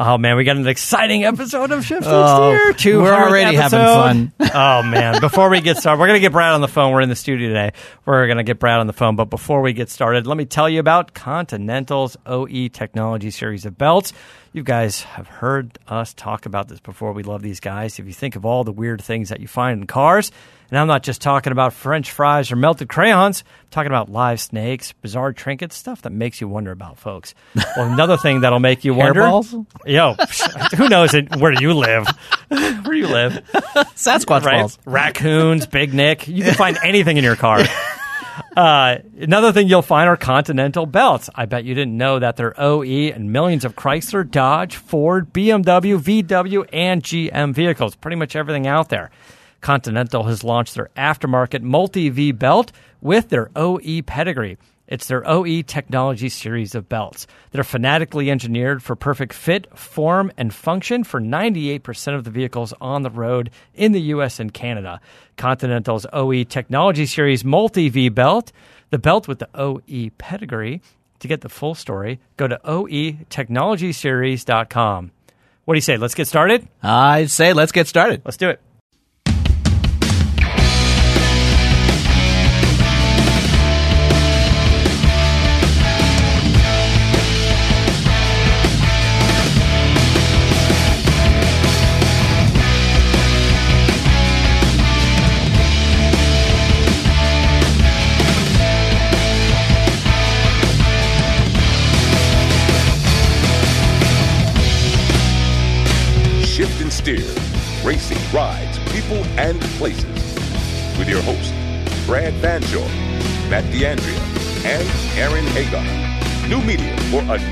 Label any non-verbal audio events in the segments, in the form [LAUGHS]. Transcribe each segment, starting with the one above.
Oh man, we got an exciting episode of Shift Oh, Steer. 200th we're already having fun. [LAUGHS] oh man, before we get started, we're gonna get Brad on the phone. We're in the studio today. We're gonna get Brad on the phone, but before we get started, let me tell you about Continental's OE Technology series of belts. You guys have heard us talk about this before. We love these guys. If you think of all the weird things that you find in cars, and I'm not just talking about French fries or melted crayons. I'm talking about live snakes, bizarre trinkets, stuff that makes you wonder about, folks. Well, [LAUGHS] another thing that'll make you wonder. Hairballs? Yo, who knows it? Where do you live? [LAUGHS] Where do you live? [LAUGHS] Sasquatch Right? balls. Raccoons, Big Nick. You can find anything in your car. Uh, another thing you'll find are Continental belts. I bet you didn't know that they're OE and millions of Chrysler, Dodge, Ford, BMW, VW, and GM vehicles. Pretty much everything out there. Continental has launched their aftermarket multi V belt with their OE pedigree. It's their OE technology series of belts. They're fanatically engineered for perfect fit, form, and function for 98% of the vehicles on the road in the US and Canada. Continental's OE technology series multi V belt, the belt with the OE pedigree. To get the full story, go to oetechnologyseries.com. What do you say? Let's get started? I say, let's get started. Let's do it.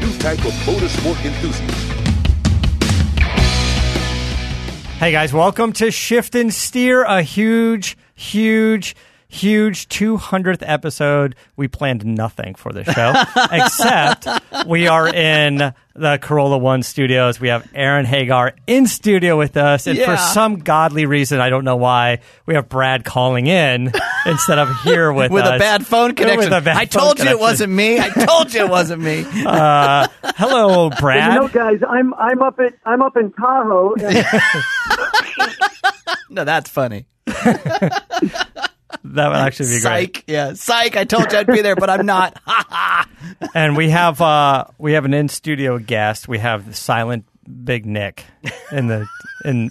New type of motorsport enthusiast. Hey guys, welcome to Shift and Steer, a huge, huge, huge 200th episode. We planned nothing for this show, [LAUGHS] except we are in the Carolla One studios. We have Aaron Hagar in studio with us. And for some godly reason, I don't know why, we have Brad calling in [LAUGHS] instead of here with With a bad phone connection. Bad I phone told you it wasn't me. I told you it wasn't me. [LAUGHS] Uh, hello, Brad. You know, guys, I'm I'm up at I'm up in Tahoe. And no, that's funny. That would actually be great. Psych. Yeah. Psych. I told you I'd be there, but I'm not. [LAUGHS] Ha ha. and we have uh we have an in studio guest. We have the silent Big Nick in the in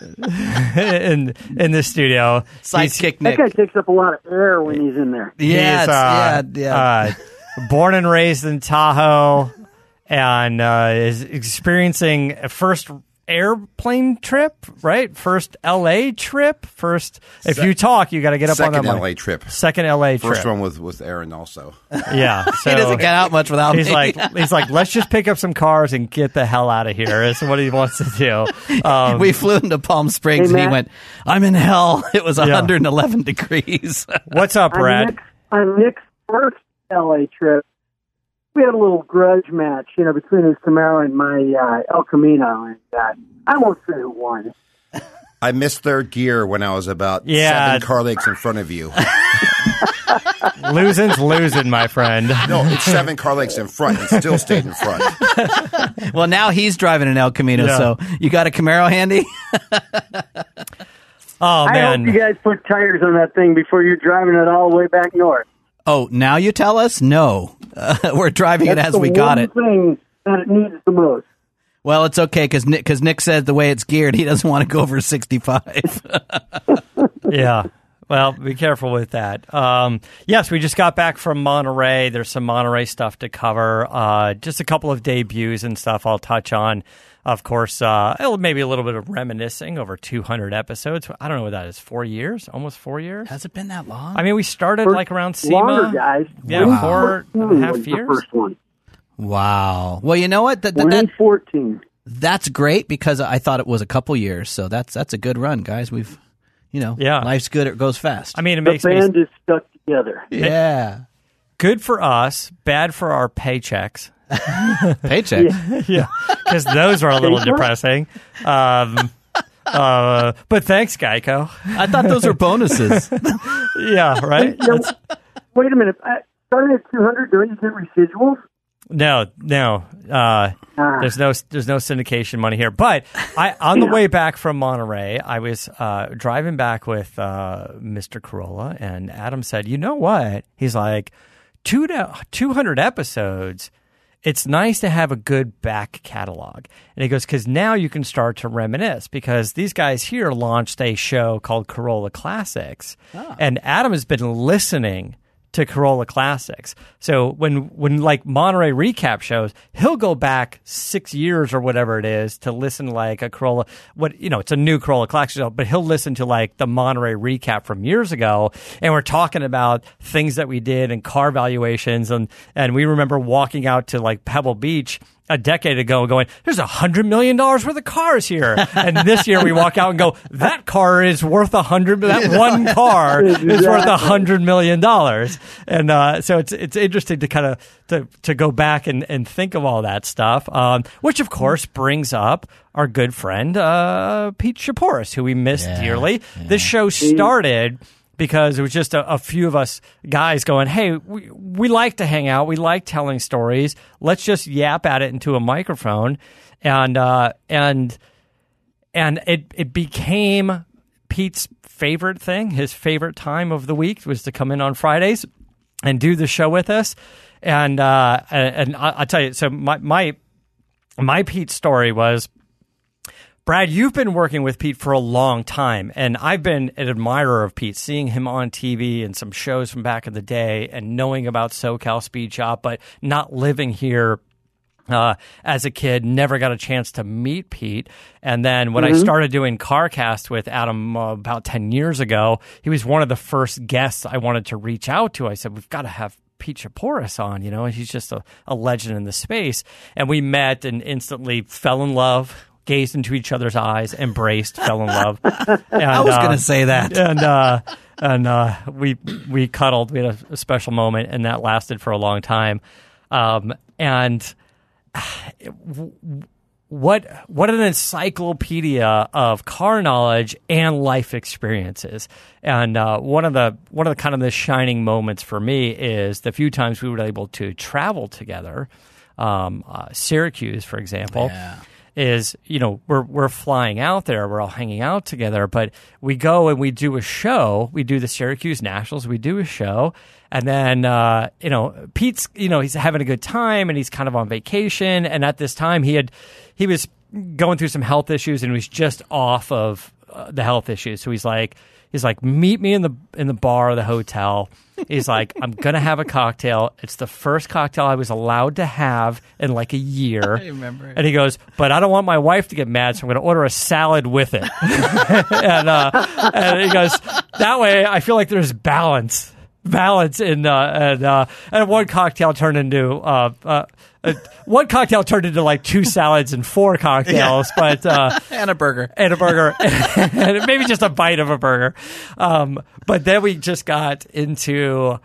[LAUGHS] in in the studio. He's- Sidekick that guy takes up a lot of air when he's in there. Yes. he's, uh, yeah. Yeah. uh, born and raised in Tahoe, and uh, is experiencing a first airplane trip. Right, first L.A. trip. First, if you talk, you got to get up Second on that. LA mic. trip. Second L.A. First trip. one with with Aaron also. [LAUGHS] Yeah, [LAUGHS] so he doesn't get out much without He's me. like, he's like, let's just pick up some cars and get the hell out of here. Is what he wants to do. [LAUGHS] Um, we flew into Palm Springs Hey, and he went, I'm in hell. It was 111 degrees. what's up, On Brad? Nick's, on Nick's first LA trip, we had a little grudge match, you know, between his Camaro and my uh, El Camino, and uh, I won't say who won. I missed third gear when I was about Yeah. seven car lengths in front of you. [LAUGHS] Losing's losing, my friend. No, it's seven car lengths in front and still stayed in front. [LAUGHS] well, now he's driving an El Camino, Yeah. so you got a Camaro handy? [LAUGHS] Oh I man, hope you guys put tires on that thing before you're driving it all the way back north. Oh, now you tell us? No. Uh, [LAUGHS] we're driving it as the we got one it. Thing that it needs the most. Well, it's okay because Nick, 'cause Nick said the way it's geared, he doesn't want to go over 65. [LAUGHS] yeah. Well, be careful with that. Um, yes, we just got back from Monterey. There's some Monterey stuff to cover. Uh, just a couple of debuts and stuff I'll touch on. Of course, uh, maybe a little bit of reminiscing over 200 episodes. I don't know what that is. Four years? Almost four years? Has it been that long? I mean, we started First- like around SEMA. Longer, guys. Yeah, Wow. four and a half was the years. first one. wow. Well, you know what? That, that, that, 2014. that's great because I thought it was a couple years. So that's that's a good run, guys. We've, you know, Yeah. life's good. It goes fast. I mean, it The makes me band is stuck together. yeah. good for us, bad for our paychecks [LAUGHS] Paycheck. yeah, because those are a little depressing. Um, uh, but thanks, Geico. I thought those were bonuses. [LAUGHS] Yeah, right. You know, wait a minute. I, starting at 200, don't you get residuals? No, no. Uh, Ah. there's no there's no syndication money here. But I on the way back from Monterey, I was uh, driving back with uh, Mr. Carolla, and Adam said, "You know what?" He's like, two to, 200 episodes. It's nice to have a good back catalog. And he goes, because now you can start to reminisce because these guys here launched a show called Carolla Classics. Ah. And Adam has been listening to Carolla Classics. So when when like Monterey recap shows, he'll go back six years or whatever it is to listen like a Carolla. What you know, it's a new Carolla Classics show, but he'll listen to like the Monterey recap from years ago, and we're talking about things that we did and car valuations, and and we remember walking out to like Pebble Beach a decade ago going, there's a hundred million dollars worth of cars here. And this year we walk out and go, that car is worth a hundred, that one car [LAUGHS] is worth a hundred million dollars. And, uh, so it's, it's interesting to kind of, to, to go back and, and think of all that stuff. Um, which of course brings up our good friend, uh, Pete Chapouris, who we missed Yeah, dearly. This show started, because it was just a, a few of us guys going, "Hey, we we like to hang out. We like telling stories. Let's just yap at it into a microphone." And uh, and and it it became Pete's favorite thing. His favorite time of the week was to come in on Fridays and do the show with us. And uh, and, and I, I'll tell you, so my my my Pete story was Brad, you've been working with Pete for a long time, and I've been an admirer of Pete, seeing him on TV and some shows from back in the day, and knowing about SoCal Speed Shop, but not living here uh, as a kid, never got a chance to meet Pete. And then when I started doing CarCast with Adam uh, about 10 years ago, he was one of the first guests I wanted to reach out to. I said, We've got to have Pete Chapouris on, you know, he's just a, a legend in the space. And we met and instantly fell in love. Gazed into each other's eyes, embraced, fell in love. And, [LAUGHS] I was uh, going to say that. and uh, and uh, we we cuddled. We had a, a special moment, and that lasted for a long time. Um, and [SIGHS] what what an encyclopedia of car knowledge and life experiences. And uh, one of the one of the kind of the shining moments for me is the few times we were able to travel together. Um, uh, Syracuse, for example Yeah. Is you know we're we're flying out there. We're all hanging out together. But we go and we do a show. We do the Syracuse Nationals. We do a show. And then uh, you know Pete's you know he's having a good time and he's kind of on vacation. And at this time he had he was going through some health issues and he was just off of uh, the health issues. So he's like he's like meet me in the in the bar of the hotel he's like i'm gonna have a cocktail. It's the first cocktail i was allowed to have in like a year. I remember it. and he goes but i don't want my wife to get mad so i'm gonna order a salad with it. [LAUGHS] And uh and he goes that way i feel like there's balance balance in uh and uh and one cocktail turned into uh uh uh, one cocktail turned into like two salads and four cocktails, but uh, [LAUGHS] And a burger. and a burger, [LAUGHS] [LAUGHS] and maybe just a bite of a burger. Um, but then we just got into.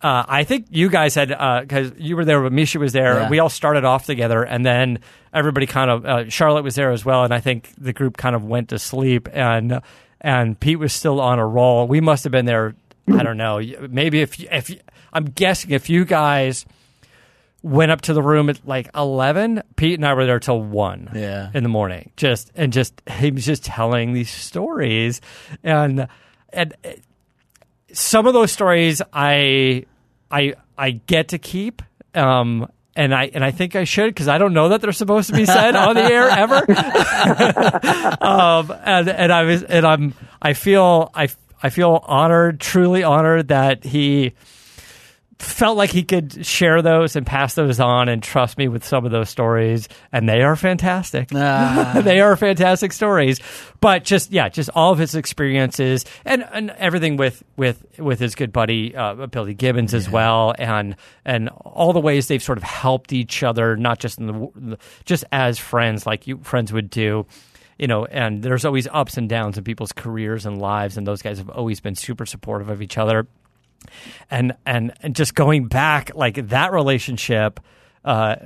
Uh, I think you guys had because you were there, but Misha was there. Yeah. We all started off together, and then everybody kind of uh, Charlotte was there as well, and I think the group kind of went to sleep, and and Pete was still on a roll. We must have been there. I don't know. Maybe if if I'm guessing if you guys went up to the room at like 11 pete and i were there till 1 Yeah. in the morning just and just he was just telling these stories and and uh, some of those stories i i i get to keep um and I and I think I should because I don't know that they're supposed to be said on the air ever. [LAUGHS] um, and and I was and I'm I feel I I feel honored, truly honored that he felt like he could share those and pass those on and trust me with some of those stories. And they are fantastic. Ah. [LAUGHS] they are fantastic stories. But just yeah just all of his experiences and, and everything with with with his good buddy uh, billy gibbons as well. And and all the ways they've sort of helped each other not just in the just as friends like you friends would do you know, and there's always ups and downs in people's careers and lives, and those guys have always been super supportive of each other. And and and just going back like that relationship uh,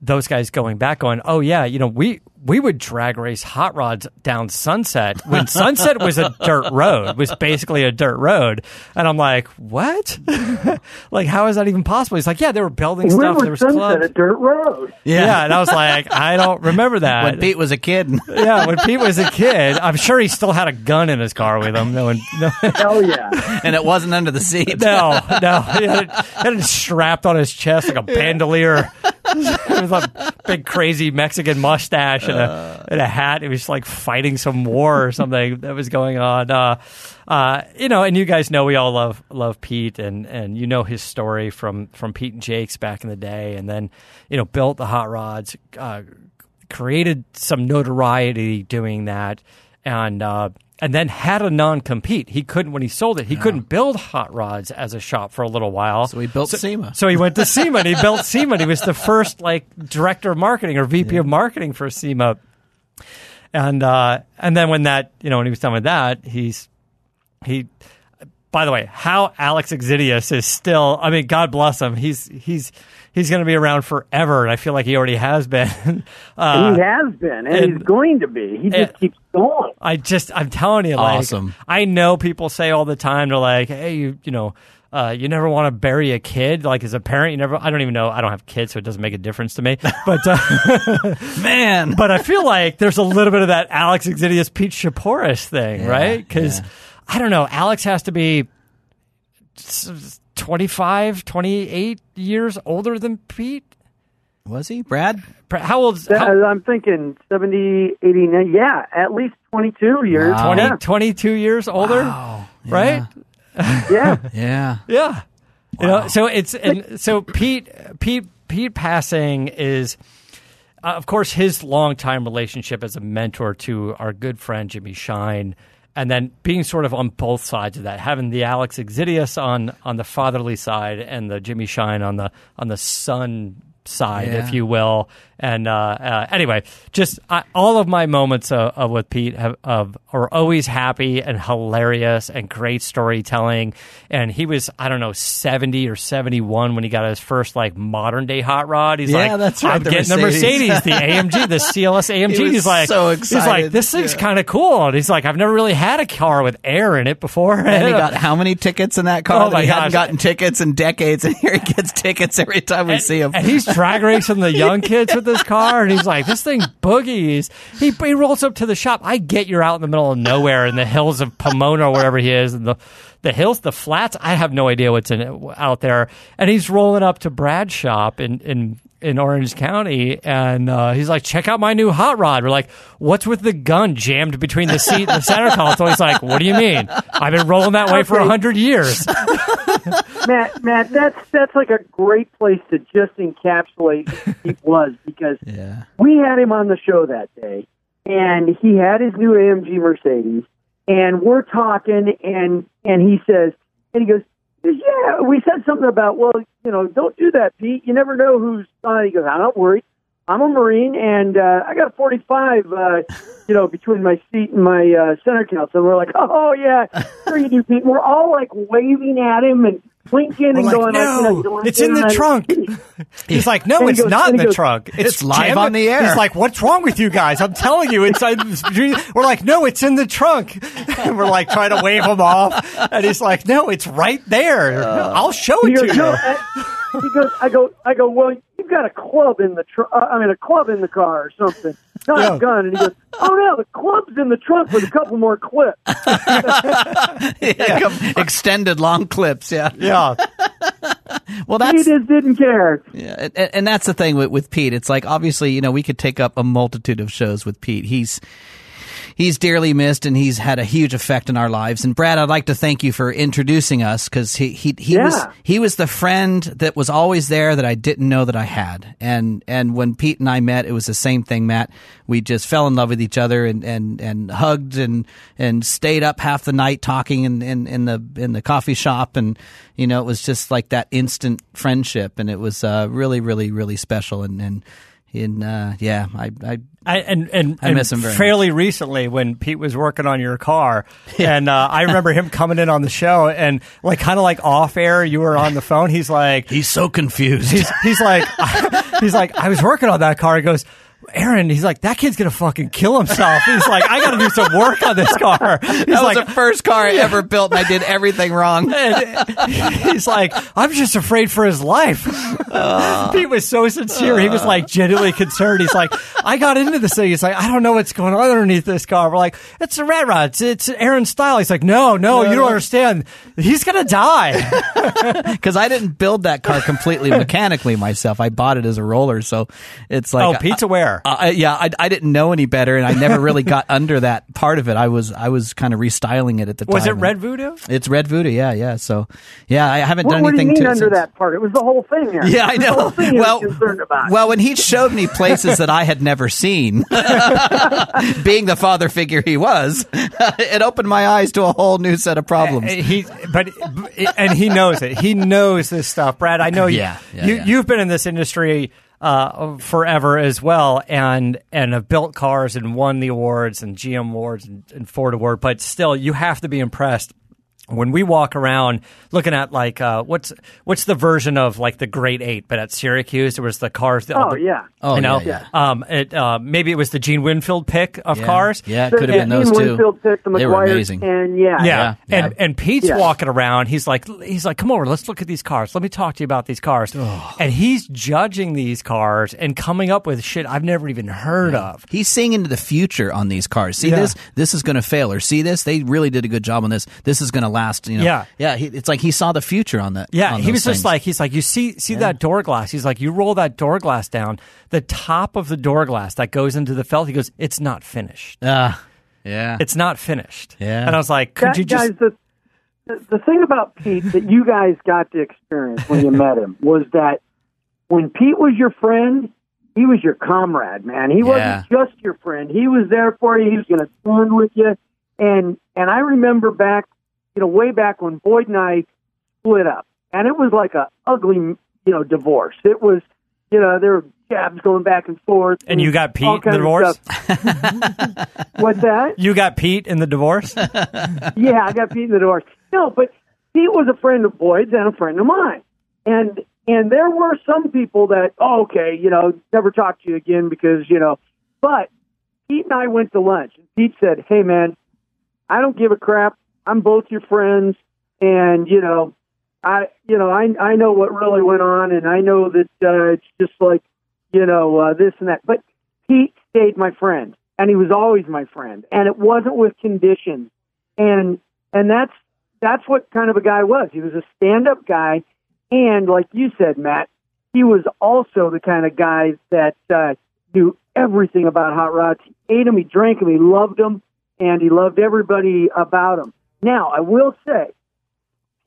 those guys going back, going, "Oh yeah, you know, we we would drag race hot rods down Sunset when [LAUGHS] Sunset was a dirt road, was basically a dirt road." And I'm like, "What? [LAUGHS] like, how is that even possible?" He's like, "Yeah, they were building When stuff. There was was Sunset clubs." a dirt road? Yeah. and I was like, I don't remember that. when Pete was a kid. [LAUGHS] yeah, when Pete was a kid, I'm sure he still had a gun in his car with him. No, one- no, Hell yeah! and it wasn't under the seat. no, no. He had, it, had it strapped on his chest like a bandolier with a big crazy Mexican mustache and a, and a hat. It was like fighting some war or something that was going on. Uh, uh, you know, and you guys know we all love love Pete, and, and you know his story from from Pete and Jake's back in the day, and then you know built the hot rods, uh, created some notoriety doing that, and uh, and then had a non compete. He couldn't when he sold it. He couldn't build hot rods as a shop for a little while. So he built SEMA. So he went to SEMA and he [LAUGHS] built SEMA. And he was the first like director of marketing or VP of marketing for SEMA. And uh, and then when that you know when he was done with that, he's he. By the way, how Alex Xydias is still. I mean, God bless him. He's he's he's going to be around forever, and I feel like he already has been. [LAUGHS] uh, he has been, and, and- he's going to be. He just keeps going. I just, I'm telling you, like, Awesome. I know people say all the time, they're like, hey, you, you know, uh, you never want to bury a kid. Like, as a parent, you never, I don't even know, I don't have kids, so it doesn't make a difference to me. But, uh, [LAUGHS] Man. but I feel like there's a little bit of that Alex Xydias, Pete Chapouris thing, Yeah, right? Because, yeah. I don't know, Alex has to be s- 25, 28 years older than Pete. was he? Brad? How old? That- How, I'm thinking 70, 89. Yeah, at least 22 years. Wow. 20, Yeah. 22 years older, right? [LAUGHS] yeah. Yeah. Yeah. You know, so it's and so Pete Pete Pete passing is uh, of course his longtime relationship as a mentor to our good friend Jimmy Shine and then being sort of on both sides of that having the Alex Xydias on on the fatherly side and the Jimmy Shine on the on the son side Yeah. if you will and uh, uh, anyway just I, all of my moments of, of with Pete have of are always happy and hilarious and great storytelling and he was I don't know 70 or 71 when he got his first like modern day hot rod he's Yeah, like that's right, I'm the getting Mercedes." the [LAUGHS] Mercedes the AMG the CLS AMG He he's like so excited. he's like this thing's Yeah. kind of cool and he's like I've never really had a car with air in it before And he [LAUGHS] got how many tickets in that car? Oh that my he hadn't gotten tickets in decades, [LAUGHS] and here he gets tickets every time we and, see him. and he's drag racing the young kids with this car, and he's like, "This thing boogies." He he rolls up to the shop. I get you're out in the middle of nowhere in the hills of Pomona, or wherever he is, and the the hills, the flats. I have no idea what's in out there. And he's rolling up to Brad's shop in in. In Orange County, and uh, he's like, "Check out my new hot rod." We're like, "What's with the gun jammed between the seat and the center console?" He's like, "What do you mean? I've been rolling that way for hundred years." Matt, Matt, that's that's like a great place to just encapsulate he [LAUGHS] was because yeah. we had him on the show that day, and he had his new AMG Mercedes, and we're talking, and and he says, and he goes, yeah, we said something about, well, you know, don't do that, Pete. You never know who's on. He goes, I'm not worried. I'm a Marine, and uh, I got a 45, uh, you know, between my seat and my uh, center console. And we're like, [LAUGHS] oh yeah, sure you do, Pete. We're all like waving at him and blinking and We're like, going, like, you know, no, going it's in the down. trunk. [LAUGHS] He's like, no, it's goes- not in the goes- trunk. It's live on the air. He's like, what's wrong with you guys? I'm telling you, it's. We're like, no, it's in the trunk. [LAUGHS] And we're like trying to wave him off, and he's like, no, it's right there. I'll show it to you. no, I- he goes, I go, I go, well, you've got a club in the trunk. Uh, I mean, a club in the car or something, not Yeah. a gun. And he goes, oh no, the club's in the trunk with a couple more clips. [LAUGHS] yeah. come- Extended long clips. Yeah. yeah, Well, he that's just didn't care. Yeah, and, and that's the thing with, with Pete. It's like obviously, you know, we could take up a multitude of shows with Pete. He's he's dearly missed, and he's had a huge effect in our lives. And Brad, I'd like to thank you for introducing us because he he he was he was the friend that was always there that I didn't know that I had. And and when Pete and I met, it was the same thing, Matt. We just fell in love with each other and and, and hugged and and stayed up half the night talking in, in, in the in the coffee shop and you know it was just like that instant friendship and it was uh, really really really special and and And uh, yeah, I, I I, and and, I and miss him very fairly recently when Pete was working on your car, [LAUGHS] and uh, I remember him coming in on the show and like kind of like off air, you were on the phone. He's like, he's so confused. he's he's like [LAUGHS] he's like I was working on that car. He goes. Aaron, he's like that kid's gonna fucking kill himself. He's like, I got to do some work on this car. [LAUGHS] He's that like, was the first car I ever built, and I did everything wrong. [LAUGHS] he's like, I'm just afraid for his life. Pete was so sincere. He was like genuinely concerned. He's like, I got into this thing. He's like, I don't know what's going on underneath this car. We're like, it's a rat rod. It's, it's Aaron's style. He's like, no, no, you don't understand. He's gonna die. [LAUGHS] because I didn't build that car completely mechanically myself. I bought it as a roller, so it's like oh, Pete's aware. Uh, yeah, I, I didn't know any better, and I never really got [LAUGHS] under that part of it. I was I was kind of restyling it at the Was time. Was it Red Voodoo? It's Red Voodoo, yeah, yeah. So yeah, I haven't What, done what do you anything mean to it under since. that part? It was the whole thing there. Yeah, I The know. whole thing Well, concerned about. well, when he showed me places that I had never seen, [LAUGHS] being the father figure he was, [LAUGHS] it opened my eyes to a whole new set of problems. Uh, He, but and he knows it. He knows this stuff, Brad. I know you. Yeah, yeah, you yeah. you've been in this industry uh, forever as well, and and have built cars and won the awards and GM awards and, and Ford award. But still, you have to be impressed. When we walk around looking at like uh, what's what's the version of like the Great Eight, but at Syracuse there was the cars. that- oh yeah. Oh, you know, yeah, um, it uh, maybe it was the Gene Winfield pick of yeah. cars. Yeah, it could have been those Dean two. Winfield picked the They were amazing. And yeah, Yeah. Yeah, And yeah. and Pete's Yeah. walking around. He's like he's like, come over, let's look at these cars. Let me talk to you about these cars. And he's judging these cars and coming up with shit I've never even heard of. He's seeing into the future on these cars. See Yeah. this? This is going to fail. Or see this? They really did a good job on this. This is going to last. You know? Yeah. yeah. He, it's like he saw the future on that. Yeah, on he those was just like he's like you see see that door glass. He's like you roll that door glass down, the top of the door glass that goes into the felt. He goes, it's not finished. ah, yeah. It's not finished. Yeah. and I was like, could That- you just? guys, the, the the thing about Pete that you guys got to experience when you [LAUGHS] met him was that when Pete was your friend, he was your comrade, man. He Yeah. wasn't just your friend. He was there for you. He was going to stand with you. And and I remember back, you know, way back when Boyd and I split up, and it was like a ugly, you know, divorce. It was, you know, there were jabs going back and forth. And you got Pete in the divorce? [LAUGHS] What's that? You got Pete in the divorce. [LAUGHS] yeah, I got Pete in the door. No, but Pete was a friend of Boyd's and a friend of mine. And and there were some people that, oh, okay, you know, never talk to you again because, you know, but Pete and I went to lunch. And Pete said, Hey man, I don't give a crap. I'm both your friends and, you know, I you know, I I know what really went on and I know that uh, it's just like, you know, uh, this and that. But Pete stayed my friend and he was always my friend. And it wasn't with conditions and and that's that's what kind of a guy was. He was a stand-up guy, and like you said, Matt, he was also the kind of guy that uh, knew everything about hot rods. He ate them, he drank them, he loved them, and he loved everybody about them. Now, I will say,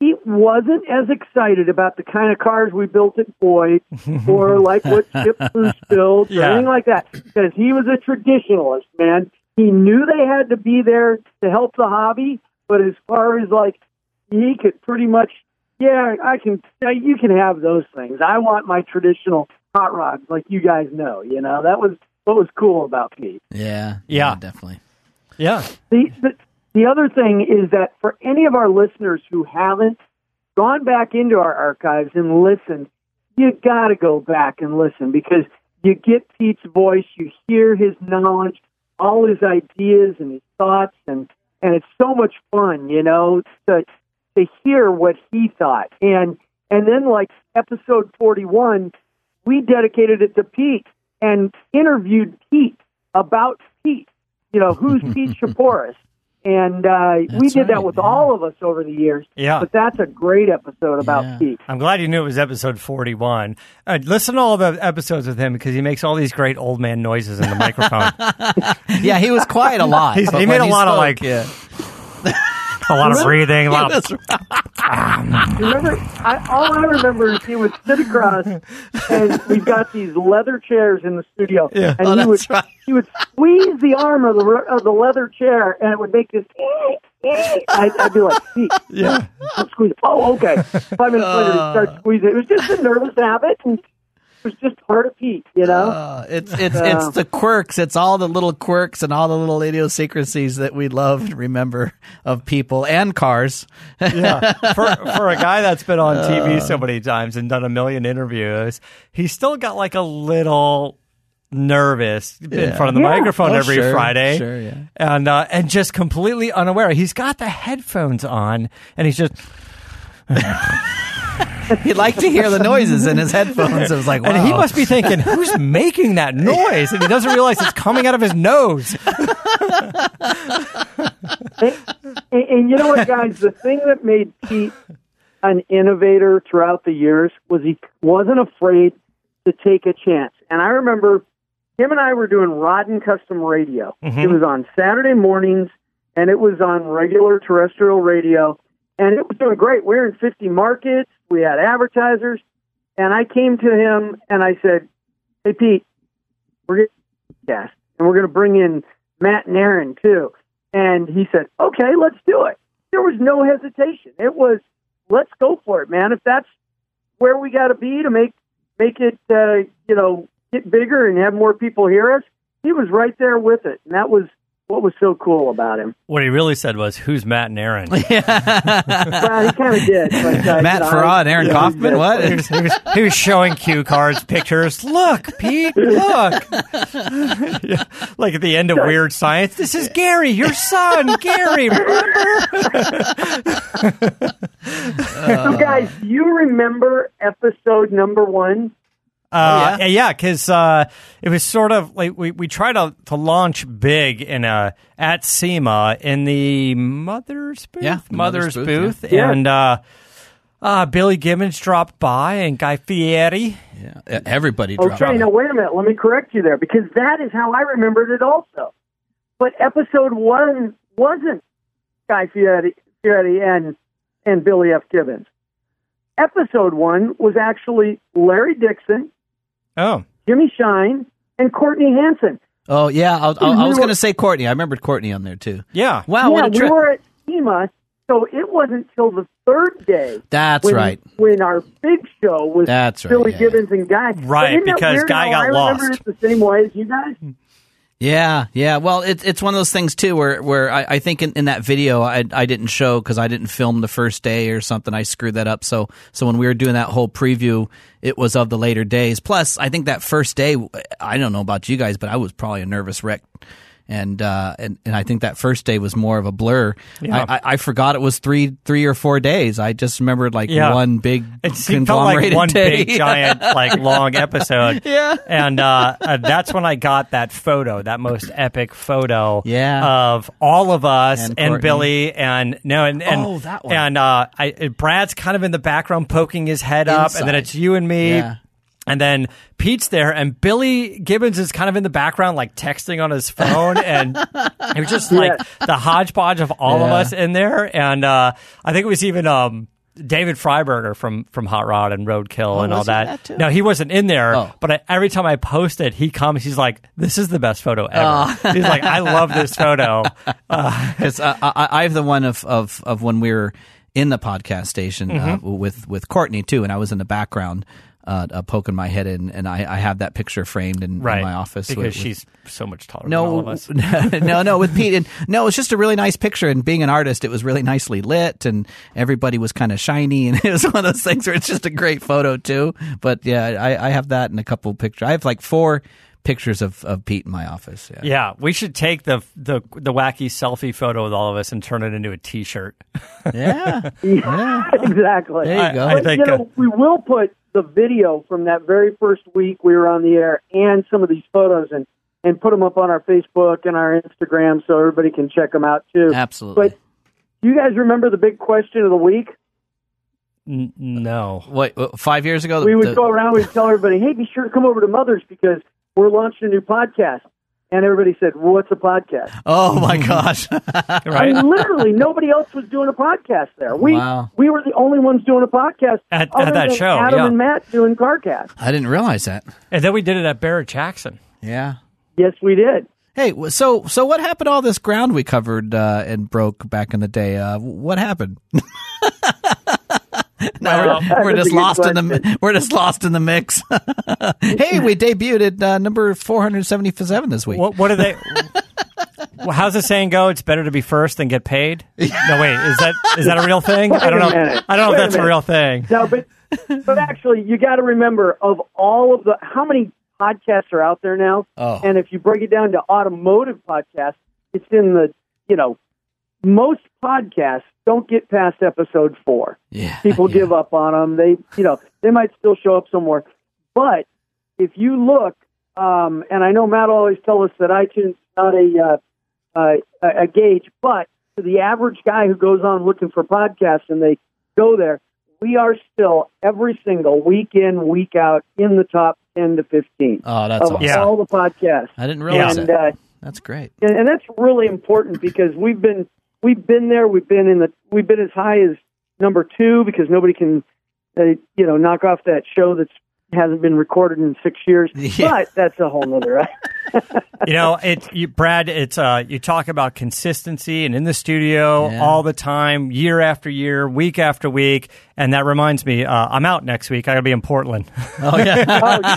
he wasn't as excited about the kind of cars we built at Boyd, [LAUGHS] or like what Chip Foose [LAUGHS] built, or Yeah. anything like that, because he was a traditionalist, man. He knew they had to be there to help the hobby, but as far as like he could pretty much, yeah, I can. You can have those things. I want my traditional hot rods, like you guys know. You know that was what was cool about Pete. yeah, Yeah. definitely. yeah, The, the the other thing is that for any of our listeners who haven't gone back into our archives and listened, you got to go back and listen because you get Pete's voice, you hear his knowledge, all his ideas and his thoughts, and and it's so much fun, you know, to to hear what he thought. And and then like episode forty one, we dedicated it to Pete and interviewed Pete about Pete. You know, who's Pete [LAUGHS] Chapouris? And uh, we That's did that with yeah. all of us over the years. Yeah. But that's a great episode about Yeah. Pete. I'm glad you knew it was episode 41. Uh, listen to all the episodes with him because he makes all these great old man noises in the microphone. [LAUGHS] Yeah, he was quiet a lot. He made a lot of, like, yeah. A lot of breathing, a lot of [LAUGHS] Remember, I, all I remember is he would sit across, and we've got these leather chairs in the studio, Yeah. and Oh, he that's would right. he would squeeze the arm of the re- of the leather chair, and it would make this. I'd, I'd be like, Pete, yeah. don't squeeze. it." Oh, okay. Five minutes later, he'd start uh. squeezing. It was just a nervous habit, and was just part of Pete, you know. Uh, it's it's it's the quirks. It's all the little quirks and all the little idiosyncrasies that we love and remember of people and cars. yeah. For for a guy that's been on TV so many times and done a million interviews, he's still got like a little nervous in front of the Yeah. microphone Oh, every sure, Friday. sure, yeah. And uh, and just completely unaware. He's got the headphones on and he's just [LAUGHS] He'd like to hear the noises in his headphones. It was like, wow. and he must be thinking, who's making that [LAUGHS] noise? And he doesn't realize it's coming out of his nose. [LAUGHS] and, and you know what, guys? The thing that made Pete an innovator throughout the years was he wasn't afraid to take a chance. And I remember him and I were doing Rodden Custom Radio. Mm-hmm. It was on Saturday mornings, and it was on regular terrestrial radio, and it was doing great. We were in 50 markets. We had advertisers, and I came to him and I said, "Hey, Pete, we're going and we're going to bring in Matt and Aaron too." And he said, "Okay, let's do it." There was no hesitation. It was, "Let's go for it, man. If that's where we got to be to make make it, uh, you know, get bigger and have more people hear us." He was right there with it, and that was what was so cool about him. What he really said was, "Who's Matt and Aaron?" [LAUGHS] well, he kind of did. But, uh, [LAUGHS] Matt you know, Farah I- and Aaron yeah, Kaufman. What? he, was, he was- he was showing cue cards, pictures. Look, Pete, [LAUGHS] look. Yeah, Like at the end of Weird Science, this is Gary, your son, Gary. Remember? So, guys, you remember episode number one? Uh, yeah? yeah, because uh, it was sort of like we, we tried to, to launch big in a at SEMA in the mother's booth, Yeah, the mother's, Mother's booth, booth, yeah. and uh, uh, Billy Gibbons dropped by and Guy Fieri. Yeah, everybody dropped Okay, by. now wait a minute. Let me correct you there because that is how I remembered it also. But episode one wasn't Guy Fieri, Fieri and and Billy F. Gibbons. Episode one was actually Larry Dixon, Oh, Jimmy Shine, and Courtney Hansen. Oh yeah, I, I, I was going to say Courtney. I remembered Courtney on there too. yeah. Wow, yeah, what a we were at SEMA, so it wasn't till the third day. That's when, right. When our big show was That's right, Billy yeah. Gibbons and Guy. Right, because weird Guy how got I remember lost. it the same way as you guys. Yeah, yeah. Well, it's it's one of those things too, where where I, I think in, in that video I I didn't show because I didn't film the first day or something. I screwed that up. So so when we were doing that whole preview, it was of the later days. Plus, I think that first day, I don't know about you guys, but I was probably a nervous wreck. And uh, and and I think that first day was more of a blur. Yeah. I, I, I forgot it was three three or four days. I just remembered like Yeah. one big It felt like one day. big giant like long episode. [LAUGHS] Yeah. and uh, uh, that's when I got that photo, that most [CLEARS THROAT] epic photo. Yeah. of all of us And and, Billy and no and, and Oh, that one. and uh, I, Brad's kind of in the background poking his head up, and then it's you and me. Yeah. And then Pete's there, and Billy Gibbons is kind of in the background, like texting on his phone, [LAUGHS] and it was just like the hodgepodge of all of us in there. And uh, I think it was even um, David Freiberger from from Hot Rod and Roadkill and all that. that? No, he wasn't in there. Oh. But I, every time I post it, he comes. He's like, "This is the best photo ever." Oh. He's like, "I love this [LAUGHS] photo." [LAUGHS] Because uh, I, I have the one of, of, of when we were in the podcast station uh, Mm-hmm. with with Courtney too, and I was in the background uh, uh, poking my head in, and I, I have that picture framed in, in my office because with- with- she's so much taller than all no, of us. [LAUGHS] no, no, with Pete. And no, it's just a really nice picture. And being an artist, it was really nicely lit, and everybody was kind of shiny. [LAUGHS] And it was one of those things where it's just a great photo too. But yeah, I, I have that in a couple pictures. I have like four pictures of, of Pete in my office. Yeah. Yeah, we should take the the the wacky selfie photo with all of us and turn it into a T-shirt. Yeah. [LAUGHS] Yeah, exactly. There you go. I But, think, you know, uh, we will put the video from that very first week we were on the air and some of these photos and and put them up on our Facebook and our Instagram so everybody can check them out too. Absolutely. But you guys remember the big question of the week? N- no. Wait, uh, five years ago, We would the- go around, we'd tell everybody, "Hey, be sure to come over to Mother's because we're launching a new podcast." And everybody said, well, "What's a podcast?" Oh my gosh! [LAUGHS] I mean, literally, nobody else was doing a podcast there. We Wow. we were the only ones doing a podcast At- at that than show, Adam yeah. and Matt doing CarCast. I didn't realize that. and then we did it at Barrett Jackson. Yeah. Yes, we did. Hey, so so what happened to all this ground we covered uh, and broke back in the day? Uh, what happened? [LAUGHS] No, we're, we're just a good lost in the [LAUGHS] we're just lost in the mix. [LAUGHS] hey, we debuted at uh, number 477 this week. What, what are they? well, [LAUGHS] how's the saying go? It's better to be first than get paid. No, wait. Is that is that a real thing? I don't know. minute. I don't know Wait if that's a minute. real thing. No, but but actually, you got to remember of all of the how many podcasts are out there now, Oh. and if you break it down to automotive podcasts, it's in the you know most podcasts don't get past episode four. yeah, People yeah. give up on them. They you know they might still show up somewhere, but if you look, um, and I know Matt always tells us that iTunes is not a uh, uh, a gauge, but to the average guy who goes on looking for podcasts and they go there, we are still every single week in, week out in the top ten to fifteen Oh, that's of awesome. Yeah. all the podcasts. I didn't realize and that. uh, That's great. and, and that's really important because we've been we've been there. We've been in the we've been as high as number two because nobody can uh, you know knock off that show that's hasn't been recorded in six years. [LAUGHS] Yeah. But that's a whole nother. [LAUGHS] You know, it, you, Brad. It's uh, you talk about consistency and in the studio Yeah. all the time, year after year, week after week, and that reminds me, uh, I'm out next week. I got to be in Portland. Oh yeah. [LAUGHS] oh,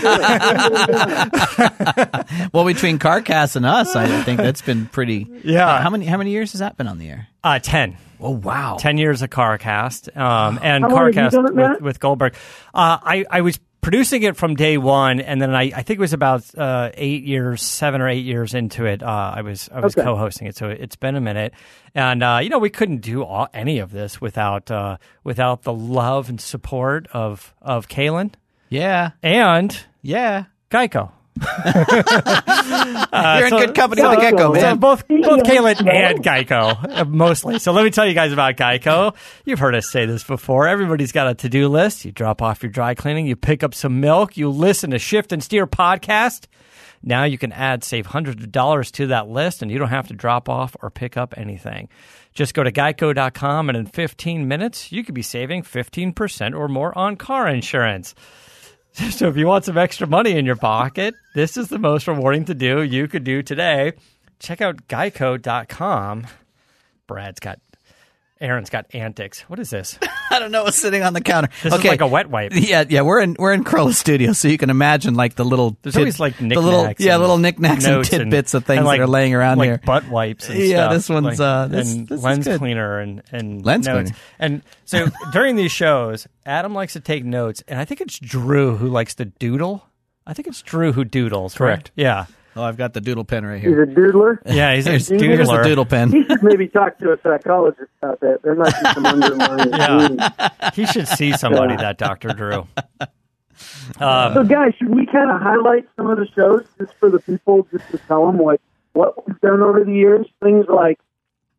sure. well, between CarCast and us, I think that's been pretty. Yeah. Uh, how many how many years has that been on the air? Uh, ten. Oh wow. 10 years of CarCast um, and How long have you CarCast with, with Goldberg. Uh, I, I was producing it from day one, and then I, I think it was about uh, eight years, seven or eight years into it. Uh, I was I was Okay. co-hosting it, so it's been a minute. And uh, you know, we couldn't do all, any of this without uh, without the love and support of of Kalen Yeah. and Yeah. Geico. You're in so- good company so- with the get go, so So man. both both Yeah. Kalen and Geico, uh, mostly. So let me tell you guys about Geico. You've heard us say this before. Everybody's got a to do list. You drop off your dry cleaning, you pick up some milk, you listen to Shift and Steer podcast. Now you can add save hundreds of dollars to that list, and you don't have to drop off or pick up anything. Just go to geico.com, and in 15 minutes, you could be saving 15% or more on car insurance. [LAUGHS] So if you want some extra money in your pocket, this is the most rewarding to do you could do today. Check out geico.com. Brad's got Aaron's got antics. What is this? [LAUGHS] I don't know what's sitting on the counter. This okay. is like a wet wipe. Yeah, yeah, we're in we're in Carolla Studio, so you can imagine like the little There's always like the little yeah little knickknacks and tidbits of things like- that are laying around like here. butt wipes and Yeah, stuff. this one's, like- uh, this- and this lens cleaner and and Lens notes. cleaner. And so [LAUGHS] during these shows, Adam likes to take notes, and I think it's Drew who likes to doodle. I think it's Drew who doodles. right? Correct. Yeah. Oh, I've got the doodle pen right here. He's a doodler. Yeah, he's a doodler. here's the doodle He should maybe talk to a psychologist about that. There might be some [LAUGHS] underlying. Yeah. He should see somebody, that Dr. Drew. [LAUGHS] Um, So, guys, should we kind of highlight some of the shows just for the people, just to tell them what what we've done over the years? Things like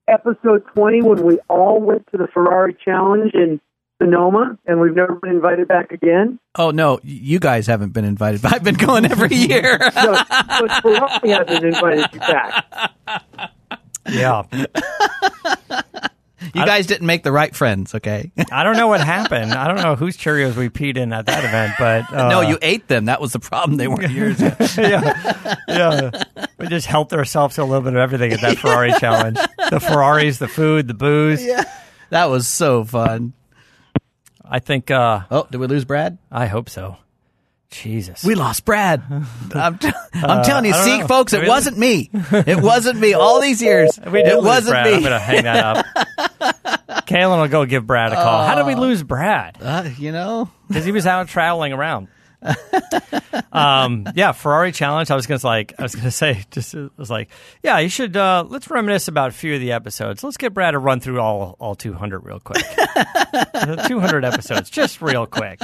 episode twenty, when we all went to the Ferrari Challenge in Sonoma, and we've never been invited back again. Oh no, you guys haven't been invited. but [LAUGHS] I've been going every year. So, but Ferrari hasn't invited you back. yeah. [LAUGHS] you guys didn't make the right friends, okay? [LAUGHS] I don't know what happened. I don't know whose Cheerios we peed in at that event, but uh, no, you ate them. That was the problem. They weren't yours. yeah, yeah. We just helped ourselves to a little bit of everything at that Ferrari challenge. The Ferraris, the food, the booze. Yeah, that was so fun. I think. Uh, Oh, did we lose Brad? I hope so. Jesus. We lost Brad. [LAUGHS] I'm, t- I'm telling you, Uh, see, know. folks, it Really? wasn't me. [LAUGHS] It wasn't me. All these years, we did it wasn't Brad. me. I'm gonna hang that up. [LAUGHS] Kaylin will go give Brad a call. How did we lose Brad? Uh, you know, because he was out traveling around. [LAUGHS] um, yeah, Ferrari challenge. I was gonna like, I was gonna say, [LAUGHS] just uh, was like, yeah, you should. Uh, let's reminisce about a few of the episodes. Let's get Brad to run through all all 200 real quick. [LAUGHS] 200 episodes, just real quick,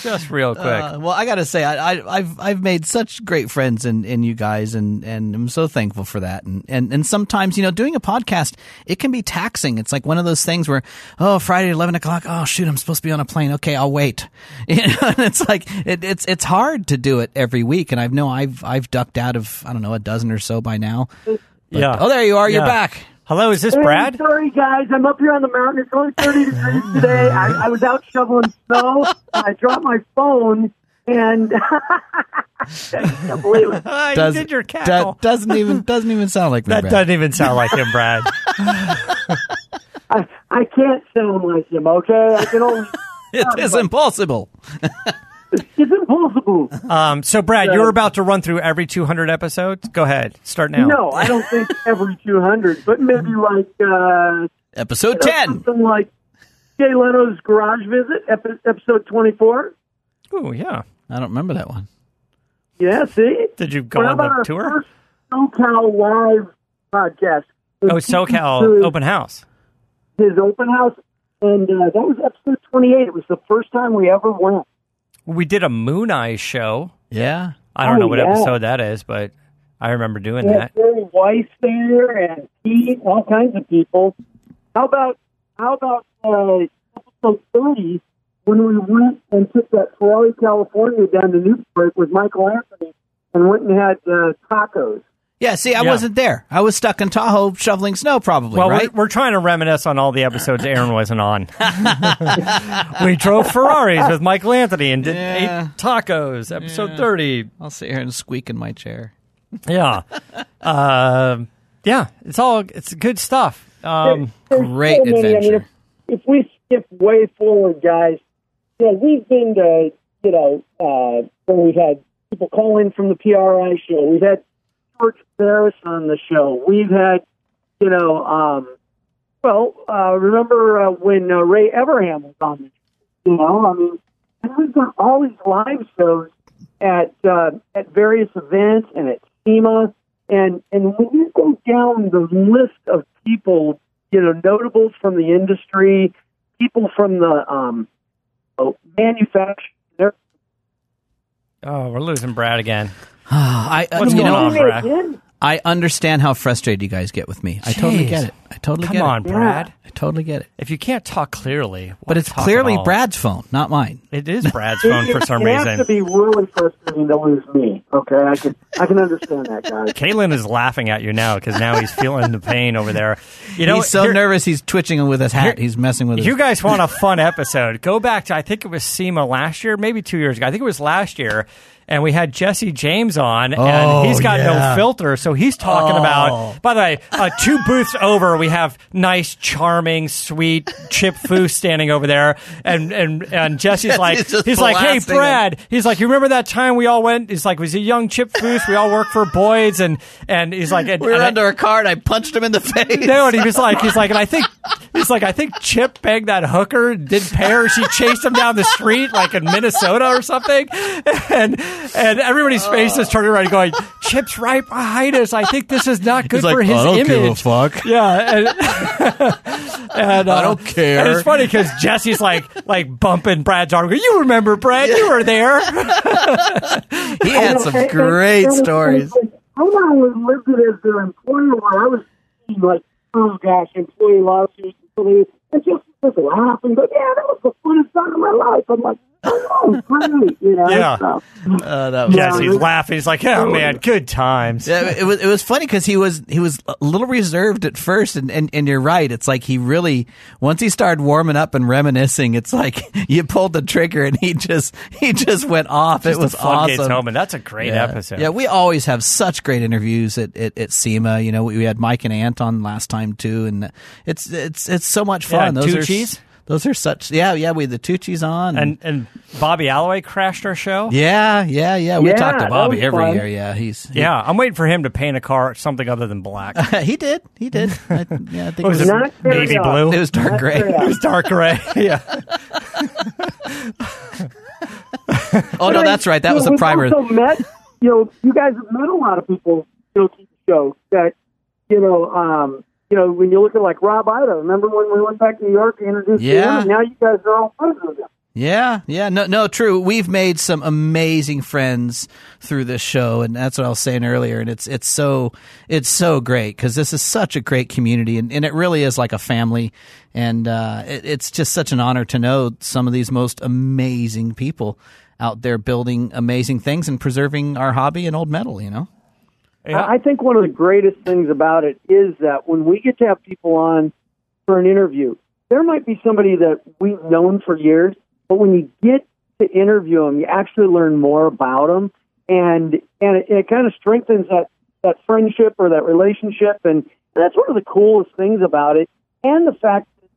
just real quick. Uh, well, I got to say, I, I, I've I've made such great friends in, in you guys, and, and I'm so thankful for that. And, and and sometimes, you know, doing a podcast, it can be taxing. It's like one of those things where, oh, Friday eleven o'clock. Oh, shoot, I'm supposed to be on a plane. Okay, I'll wait. [LAUGHS] You know, it's like it, it's it's hard to do it every week. And I know I've I've ducked out of I don't know a dozen or so by now. But- yeah. Oh, there you are. You're Yeah. back. Hello, is this Hey, Brad? sorry, guys. I'm up here on the mountain. It's only 30 [LAUGHS] degrees today. I, I was out shoveling snow. I dropped my phone, and I can't believe it. You Does- did your do- cackle. doesn't even doesn't even sound like me. that Brad. doesn't even sound like him, Brad. [LAUGHS] I, I can't sound like him, okay? I can only [LAUGHS] It is impossible. It's [LAUGHS] impossible. Um, so, Brad, you're about to run through every 200 episodes. Go ahead, start now. No, I don't think every 200, but maybe like uh, Episode 10. something like Jay Leno's Garage Visit, epi- episode 24. Oh yeah. I don't remember that one. Yeah, see? Did you go What on about the our tour? first SoCal Live podcast? Oh, SoCal Open House. His open house, and uh, that was episode 28. It was the first time we ever went. We did a Moon Eye show. Yeah. I don't Oh, know what yeah. episode that is, but I remember doing We that. had Barry Weiss there and Pete, all kinds of people. How about how about uh, episode 30 when we went and took that Ferrari, California down to Newport with Michael Anthony and went and had uh, tacos. Yeah, see, I Yeah. wasn't there. I was stuck in Tahoe shoveling snow, probably, Well, right? we're, we're trying to reminisce on all the episodes Aaron wasn't on. [LAUGHS] we drove Ferraris with Michael Anthony and did Yeah. ate tacos. Episode 30. I'll sit here and squeak in my chair. Yeah. Um yeah, it's all it's good stuff. Um, There's Great so many. I mean, adventure. if, if we skip way forward, guys, you know, we've been to, you know, uh, where we've had people call in from the PRI show. We've had Barris on the show. We've had, you know, um, well, uh, remember uh, when uh, Ray Evernham was on the? You know, I mean, and we've done all these live shows at uh, at various events and at SEMA. And and when you go down the list of people, you know, notables from the industry, people from the um, oh, oh, we're losing Brad again. I, uh, What's you going know, on, Brad? I understand how frustrated you guys get with me. I totally Jeez. get it. I totally Come get on, it. Brad. I totally get it. If you can't talk clearly, But it's clearly all? Brad's phone, not mine. It is [LAUGHS] Brad's phone for some reason. it has to be really frustrating to lose me. Okay, I can I can understand that, guys. Caitlin is laughing at you now because now he's feeling the pain over there. You know, he's so here- nervous. He's twitching with his hat. Here- he's messing with. His, You guys want a [LAUGHS] fun episode? Go back to I think it was SEMA last year, maybe two years ago. I think it was last year, and we had Jesse James on, Oh, and he's got yeah. no filter, so he's talking about. By the way, uh, two booths over, we have nice, charming, sweet Chip Foose standing over there, and and and Jesse's like, he's like, hey blasting him. Brad, he's like, you remember that time we all went? He's like, was a young Chip Foose? We all worked for Boyd's, and and he's like, and, we were and under a car, and I punched him in the face. no, and he was like, he's like, and I think he's like, I think Chip banged that hooker, did pair. She chased him down the street, like in Minnesota or something, [LAUGHS] and and everybody's face is turning around, going, [LAUGHS] Chip's right behind us. I think this is not good He's like, for his "I don't image. give a fuck." Yeah, and, [LAUGHS] and, uh, I don't care. And it's funny because Jesse's like like bumping Brad's arm. You remember Brad? You were there. [LAUGHS] he had some And- and- great and- stories. and- I always lived it as their employer where I was seeing like, oh gosh, employee lawsuits and so they and just just laughing. and go, yeah, that was the funnest time of my life. I'm like, oh, great, you know. Yeah. So, Uh, that was Yes, he's laughing. He's like, Oh man, good times. Yeah, it was it was funny because he was he was a little reserved at first, and, and and you're right. It's like he really once he started warming up and reminiscing, it's like [LAUGHS] you pulled the trigger and he just he just went off. Just it was the floodgates awesome. Home, and that's a great yeah. episode. Yeah, we always have such great interviews at, at, at SEMA. You know, we, we had Mike and Ant on last time too, and it's it's it's so much Yeah, fun. those are Tucci's. Those are such yeah yeah. We had the Tucci's on and and Bobby Alloway crashed our show. yeah yeah yeah. We Yeah, talk to Bobby every fun. year. Yeah, he's he- Yeah, I'm waiting for him to paint a car something other than black. [LAUGHS] he did he did. [LAUGHS] I, yeah, I think What was it it? Not Navy very blue. It was dark gray. [LAUGHS] It was dark gray. Yeah. Oh no, that's right. That You was know, the we've primer. Also met, you know, you guys have met a lot of people, you know, to the show that, you know, um, you know, when you look at like Rob Ida, remember when we went back to New York to introduce Yeah. him, and now you guys are all friends with him. Yeah, yeah, no, no, true. We've made some amazing friends through this show, and that's what I was saying earlier. And it's it's so it's so great because this is such a great community, and, and it really is like a family. And uh, it, it's just such an honor to know some of these most amazing people out there building amazing things and preserving our hobby and old metal. You know. Yeah. I think one of the greatest things about it is that when we get to have people on for an interview, there might be somebody that we've known for years, but when you get to interview them, you actually learn more about them, and and it, it kind of strengthens that that friendship or that relationship, and that's one of the coolest things about it, and the fact that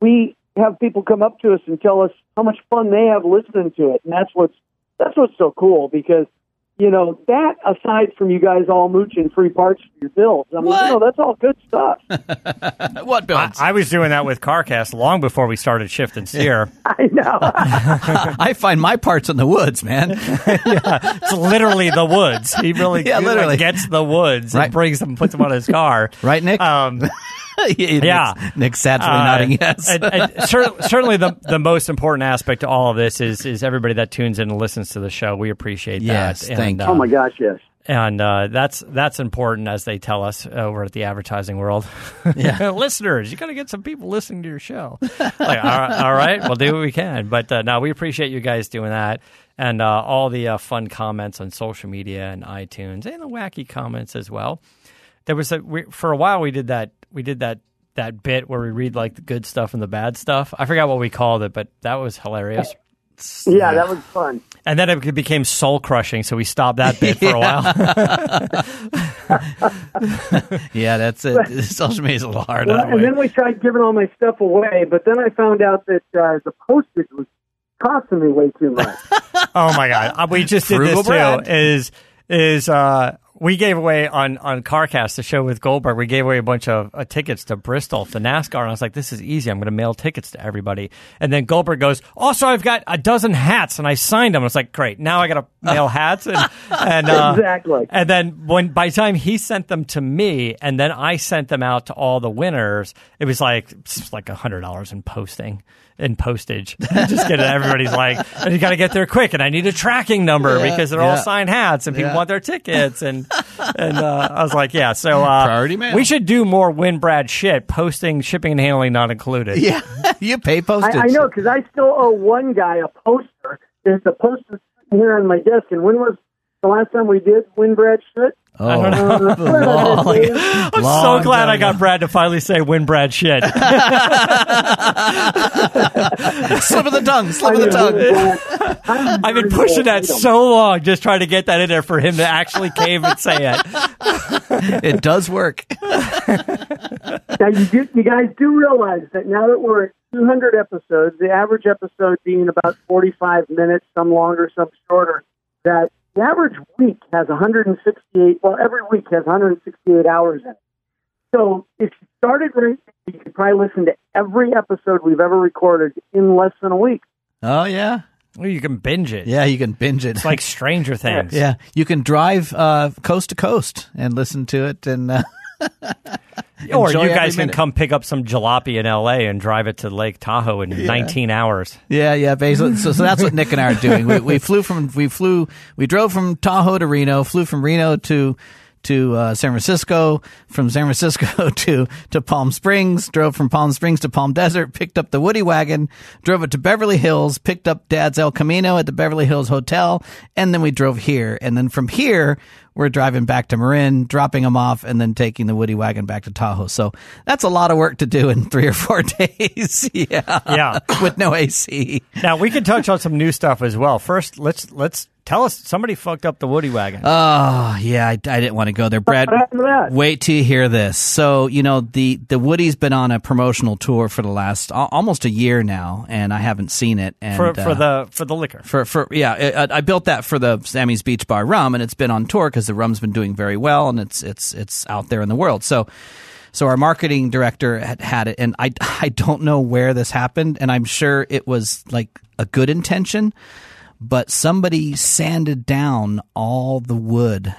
we have people come up to us and tell us how much fun they have listening to it, and that's what's that's what's so cool because you know that aside from you guys all mooching free parts for your bills, I mean, What? you know, that's all good stuff. [LAUGHS] what I. I was doing that with CarCast long before we started Shift and Steer. [LAUGHS] I know. [LAUGHS] I find my parts in the woods, man. it's literally the woods. He really, Yeah, he, like, literally. gets the woods Right. and brings them, and puts them on his car. Right, Nick? Um, [LAUGHS] yeah. Yeah. Nick's sadly Uh, nodding yes. and- and [LAUGHS] cer- certainly, the the most important aspect to all of this is is everybody that tunes in and listens to the show. We appreciate Yes, that. thank and, you. oh my gosh, yes. And uh, that's that's important as they tell us over at the advertising world. [LAUGHS] Yeah. listeners, you got to get some people listening to your show. like, all right, all right, we'll do what we can. But uh, no, we appreciate you guys doing that, and uh, all the uh, fun comments on social media and iTunes, and the wacky comments as well. There was a we, for a while we did that we did that that bit where we read like the good stuff and the bad stuff. I forgot what we called it, but that was hilarious. Yeah, that was fun. And then it became soul crushing, so we stopped that bit for a [LAUGHS] while. [LAUGHS] yeah, that's it. Social media is a little hard Well, on and then we tried giving all my stuff away, but then I found out that uh, the postage was costing me way too much. [LAUGHS] Oh my god, Uh, we just did Frugal this too. Brad. Is is uh we gave away on on CarCast the show with Goldberg. We gave away a bunch of uh, tickets to Bristol to NASCAR, and I was like, "This is easy. I'm going to mail tickets to everybody." And then Goldberg goes, "Also, I've got a dozen hats, and I signed them." I was like, "Great! Now I got to [LAUGHS] mail hats." And and uh, Exactly. And then when by the time he sent them to me, and then I sent them out to all the winners, it was like it's like a hundred dollars in posting in postage. [LAUGHS] Just kidding. Everybody's like, and you got to get there quick, and I need a tracking number Yeah, because they're all signed hats, and people Yeah. want their tickets, and and uh, I was like, yeah. So uh, Priority mail. We should do more win Brad shit. Posting, shipping, and handling not included. Yeah, [LAUGHS] you pay postage. I, I know because I still owe one guy a poster. There's a poster sitting here on my desk. And when was the last time we did win Brad shit? Oh, I don't know. [LAUGHS] long, I'm so glad I got Brad to finally say win Brad shit. [LAUGHS] slip of the tongue, slip of the tongue. [LAUGHS] I've been pushing that so long, just trying to get that in there for him to actually cave and say it. It does work. Now you, do, you guys do realize that now that we're at 200 episodes, the average episode being about 45 minutes, some longer, some shorter, that the average week has 168. Well, every week has 168 hours in it. So if you started right, you could probably listen to every episode we've ever recorded in less than a week. Oh yeah, Well, you can binge it. yeah. You can binge it. It's like Stranger [LAUGHS] Things. yeah, you can drive uh, coast to coast and listen to it, and uh, [LAUGHS] Or you guys can minute. come pick up some jalopy in L.A. and drive it to Lake Tahoe in 19 hours. yeah, yeah. Basically, so, so that's what Nick and I are doing. We, we [LAUGHS] flew from we flew we drove from Tahoe to Reno, flew from Reno to to uh, San Francisco, from San Francisco [LAUGHS] to to Palm Springs, drove from Palm Springs to Palm Desert, picked up the Woody wagon, drove it to Beverly Hills, picked up Dad's El Camino at the Beverly Hills Hotel, and then we drove here. And then from here, we're driving back to Marin, dropping them off, and then taking the Woody wagon back to Tahoe. So that's a lot of work to do in three or four [LAUGHS] days. [LAUGHS] yeah, Yeah. [LAUGHS] with no AC. Now we can touch on some new stuff as well. First, let's let's tell us somebody fucked up the Woody wagon. Oh yeah, I, I didn't want to go there, Brad. What happened to that? Wait till you hear this. So you know the the Woody's been on a promotional tour for the last al- almost a year now, and I haven't seen it. And for uh, for the for the liquor. for for yeah, I, I built that for the Sammy's Beach Bar rum, and it's been on tour because the rum's been doing very well, and it's it's it's out there in the world. So. So our marketing director had had it, and I [LAUGHS] I don't know where this happened, and I'm sure it was like a good intention, but somebody sanded down all the wood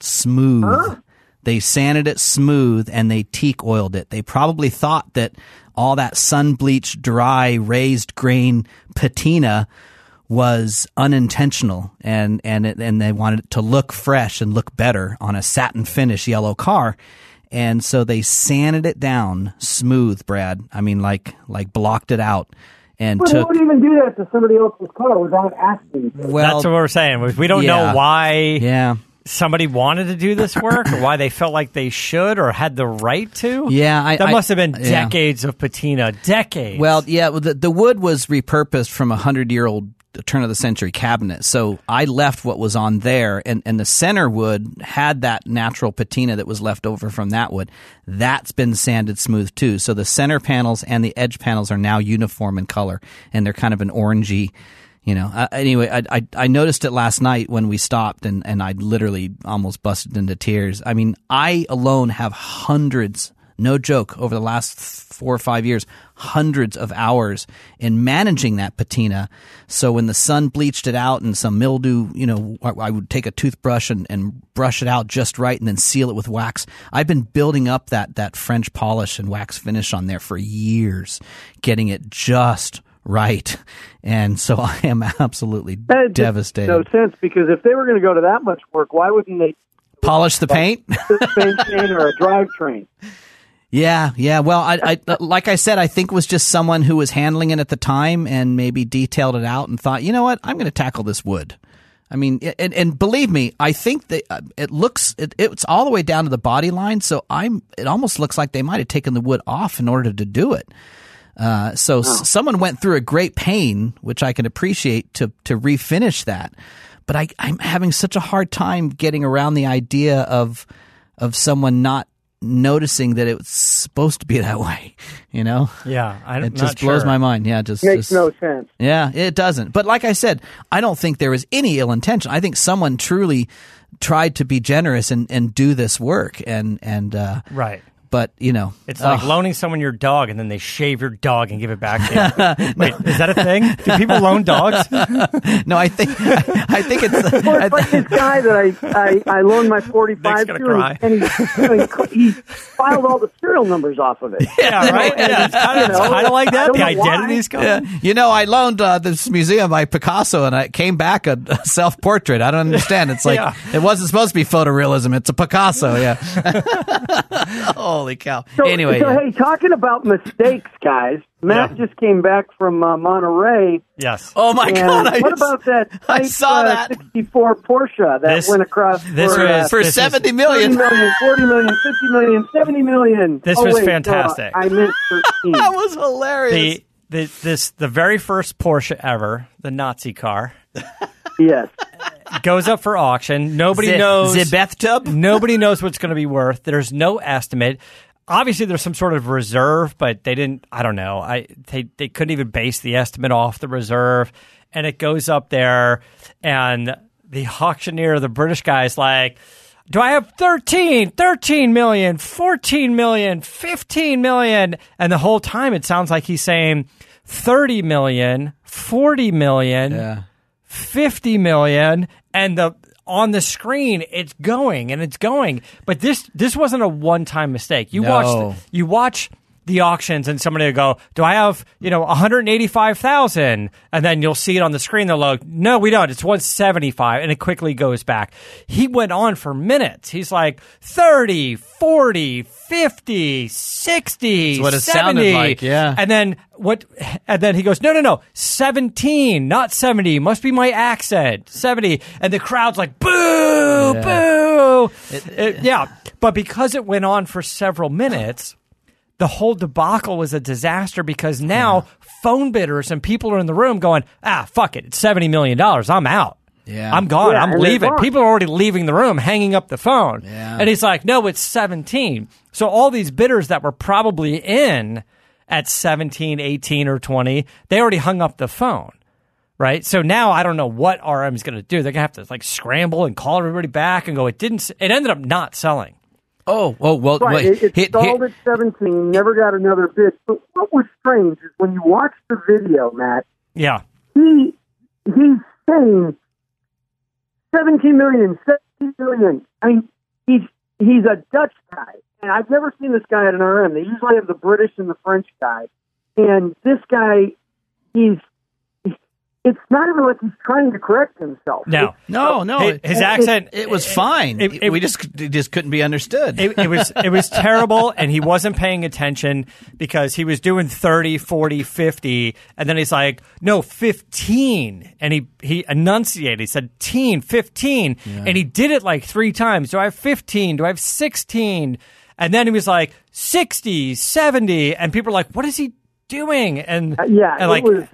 smooth. They sanded it smooth and they teak oiled it. They probably thought that all that sun bleached, dry, raised grain patina was unintentional and and it, and they wanted it to look fresh and look better on a satin finish yellow car. And so they sanded it down smooth, Brad. I mean like like blocked it out and Well, they took would even do that to somebody else's car without asking. well That's what we're saying. We- We don't yeah. know why yeah. somebody wanted to do this work, or why they felt like they should, or had the right to. Yeah, I- that I- must have been yeah. decades of patina. Decades. Well, yeah, the, the wood was repurposed from a hundred year old a turn of the century cabinet. So I left what was on there, and, and the center wood had that natural patina that was left over from that wood. That's been sanded smooth too. So the center panels and the edge panels are now uniform in color, and they're kind of an orangey. You know. Uh, anyway, I, I I noticed it last night when we stopped, and and I literally almost busted into tears. I mean, I alone have hundreds no joke, over the last four or five years, hundreds of hours in managing that patina. So when the sun bleached it out and some mildew, you know, I would take a toothbrush and, and brush it out just right and then seal it with wax. I've been building up that, that French polish and wax finish on there for years, getting it just right. And so [LAUGHS] I am absolutely devastated. No sense because if they were going to go to that much work, why wouldn't they Polish the paint? suspension or a drivetrain? [LAUGHS] Yeah, yeah. Well, I, I, [LAUGHS] like I said, I think it was just someone who was handling it at the time and maybe detailed it out and thought, you know what, I'm going to tackle this wood. I mean, and, and believe me, I think that uh, it looks it, it's all the way down to the body line. So I'm. It almost looks like they might have taken the wood off in order to do it. Uh, so s- someone went through a great pain, which I can appreciate to to refinish that. But I, I'm having such a hard time getting around the idea of of someone not noticing that it was supposed to be that way. [LAUGHS] You know, Yeah, I'm it not just blows sure. my mind. Yeah, just Makes just- no sense. yeah, it doesn't. But like I said, I don't think there was any ill intention. I think someone truly tried to be generous and, and do this work. And and uh, Right. But you know, It's like ugh. loaning someone your dog and then they shave your dog and give it back to you. [LAUGHS] Wait, is that a thing? Do people loan dogs? [LAUGHS] no, I think I, think it's. [LAUGHS] Well, I it's like this guy that I, I, I loaned my 45 Nick's to, gonna cry. and, he, he, he filed all the serial numbers off of it. Yeah, right. Yeah, it's kind of, You know, kind of like that. The know why. yeah. You know, I loaned uh, this museum by Picasso, and I came back a, a self portrait. I don't understand. It's like Yeah. it wasn't supposed to be photorealism. It's a Picasso. Yeah. Holy cow. So, anyway, so yeah. hey, talking about mistakes, guys, Matt Yeah. just came back from uh, Monterey. Yes. oh my god! I what just- about that? I type, saw uh, that. 64 Porsche that This- went across this for, was- uh, for This is- seventy 30 million. million, 40 million, 50 million, 70 million. This Oh, was wait, no, fantastic. I meant [LAUGHS] 13. That was hilarious. The, the this the very first Porsche ever, the Nazi car, yes. [LAUGHS] goes up for auction. Nobody The- knows the bathtub? [LAUGHS] Nobody knows what it's going to be worth. There's no estimate. Obviously, there's some sort of reserve, but they didn't. I don't know. I they they couldn't even base the estimate off the reserve, and it goes up there, and the auctioneer, the British guy, is like. Do I have 13, 13 million, 14 million, 15 million? And the whole time it sounds like he's saying 30 million, 40 million. Yeah. 50 million and the on the screen it's going and it's going but this this wasn't a one time mistake you No. watch you watch the auctions and somebody will go do i have you know 185000 and then you'll see it on the screen they'll go no we don't it's 175 and it quickly goes back he went on for minutes he's like 30 40 50 60 That's what it sounded 70. like, yeah. and then what? And then he goes, no, no, no, seventeen, not seventy. Must be my accent, seventy. And the crowd's like, boo, boo. It- yeah, but because it went on for several minutes, the whole debacle was a disaster because now phone bidders and people are in the room going, ah, fuck it, it's seventy million dollars. I'm out. Yeah. I'm gone. Yeah, I'm leaving. People are already leaving the room, hanging up the phone. Yeah. And he's like, no, it's 17. So all these bidders that were probably in at 17, 18, or 20, they already hung up the phone. Right. So now I don't know what RM is going to do. They're going to have to like scramble and call everybody back and go, it didn't, it ended up not selling. Oh, oh, well, Right. wait. It, it Hit- stalled hit- at 17, never got another bid. But what was strange is when you watch the video, Matt, Yeah. he he's saying 17 million, 17 million. I mean, he's he's a Dutch guy, and I've never seen this guy at an RM. They usually have the British and the French guy, and this guy, he's. It's not even like he's trying to correct himself. No. no, no. His, it- accent. It was fine. it- it- we just it just couldn't be understood. it, it was it was terrible and he wasn't paying attention because he was doing 30 40 50 and then he's like no 15 and he he enunciated he said teen 15 and he did it like three times do i have 15 do i have 16 and then he was like 60 70 and people were like what is he doing and Uh, yeah, and it like was-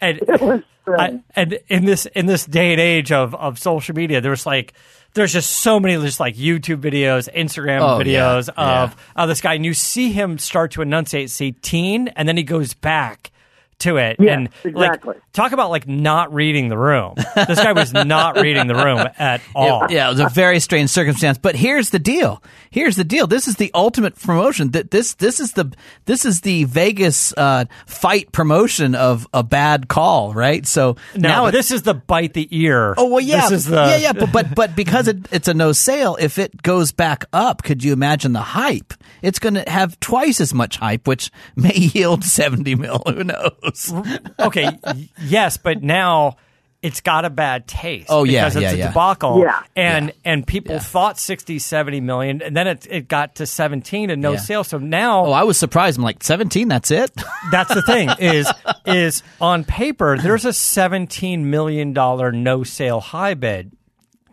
and It was I, and in this in this day and age of, of social media, there's like there's just so many just like YouTube videos, Instagram Oh, yeah, videos of yeah. of this guy, and you see him start to enunciate, say teen, and then he goes back to it. Yes, and exactly. like talk about like not reading the room. this guy was not [LAUGHS] reading the room at all. It- yeah, it was a very strange circumstance. But here's the deal. Here's the deal. This is the ultimate promotion. That this this is the this is the Vegas uh, fight promotion of a bad call, right? So No, now this is the bite the ear. Oh well, yeah, the yeah, yeah. But but, but because it, it's a no sale, if it goes back up, could you imagine the hype? It's going to have twice as much hype, which may [LAUGHS] yield seventy mil. Who knows? okay, yes, but now it's got a bad taste. Oh, yeah, because it's yeah, a yeah. debacle. Yeah. and and people Yeah. thought 60, 70 million, and then it it got to seventeen and no Yeah. sale. So now Oh, I was surprised. I'm like seventeen. That's it. [LAUGHS] that's the thing is is on paper there's a seventeen million dollar no sale high bid.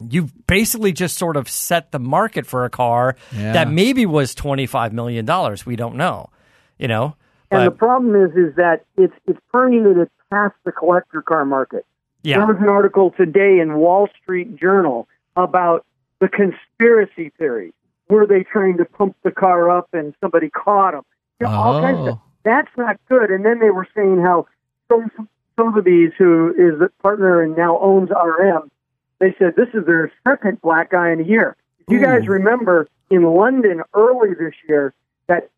You've basically just sort of set the market for a car Yeah. that maybe was twenty five million dollars. We don't know, you know. And the problem is, is that it's it's permeated past the collector car market. There was an article today in Wall Street Journal about the conspiracy theory. Were they trying to pump the car up and somebody caught them? You know, all kinds of Oh. That's not good. And then they were saying how Sol- Sotheby's, who is the partner and now owns RM, they said this is their second black guy in a year. If you guys remember in London early this year, that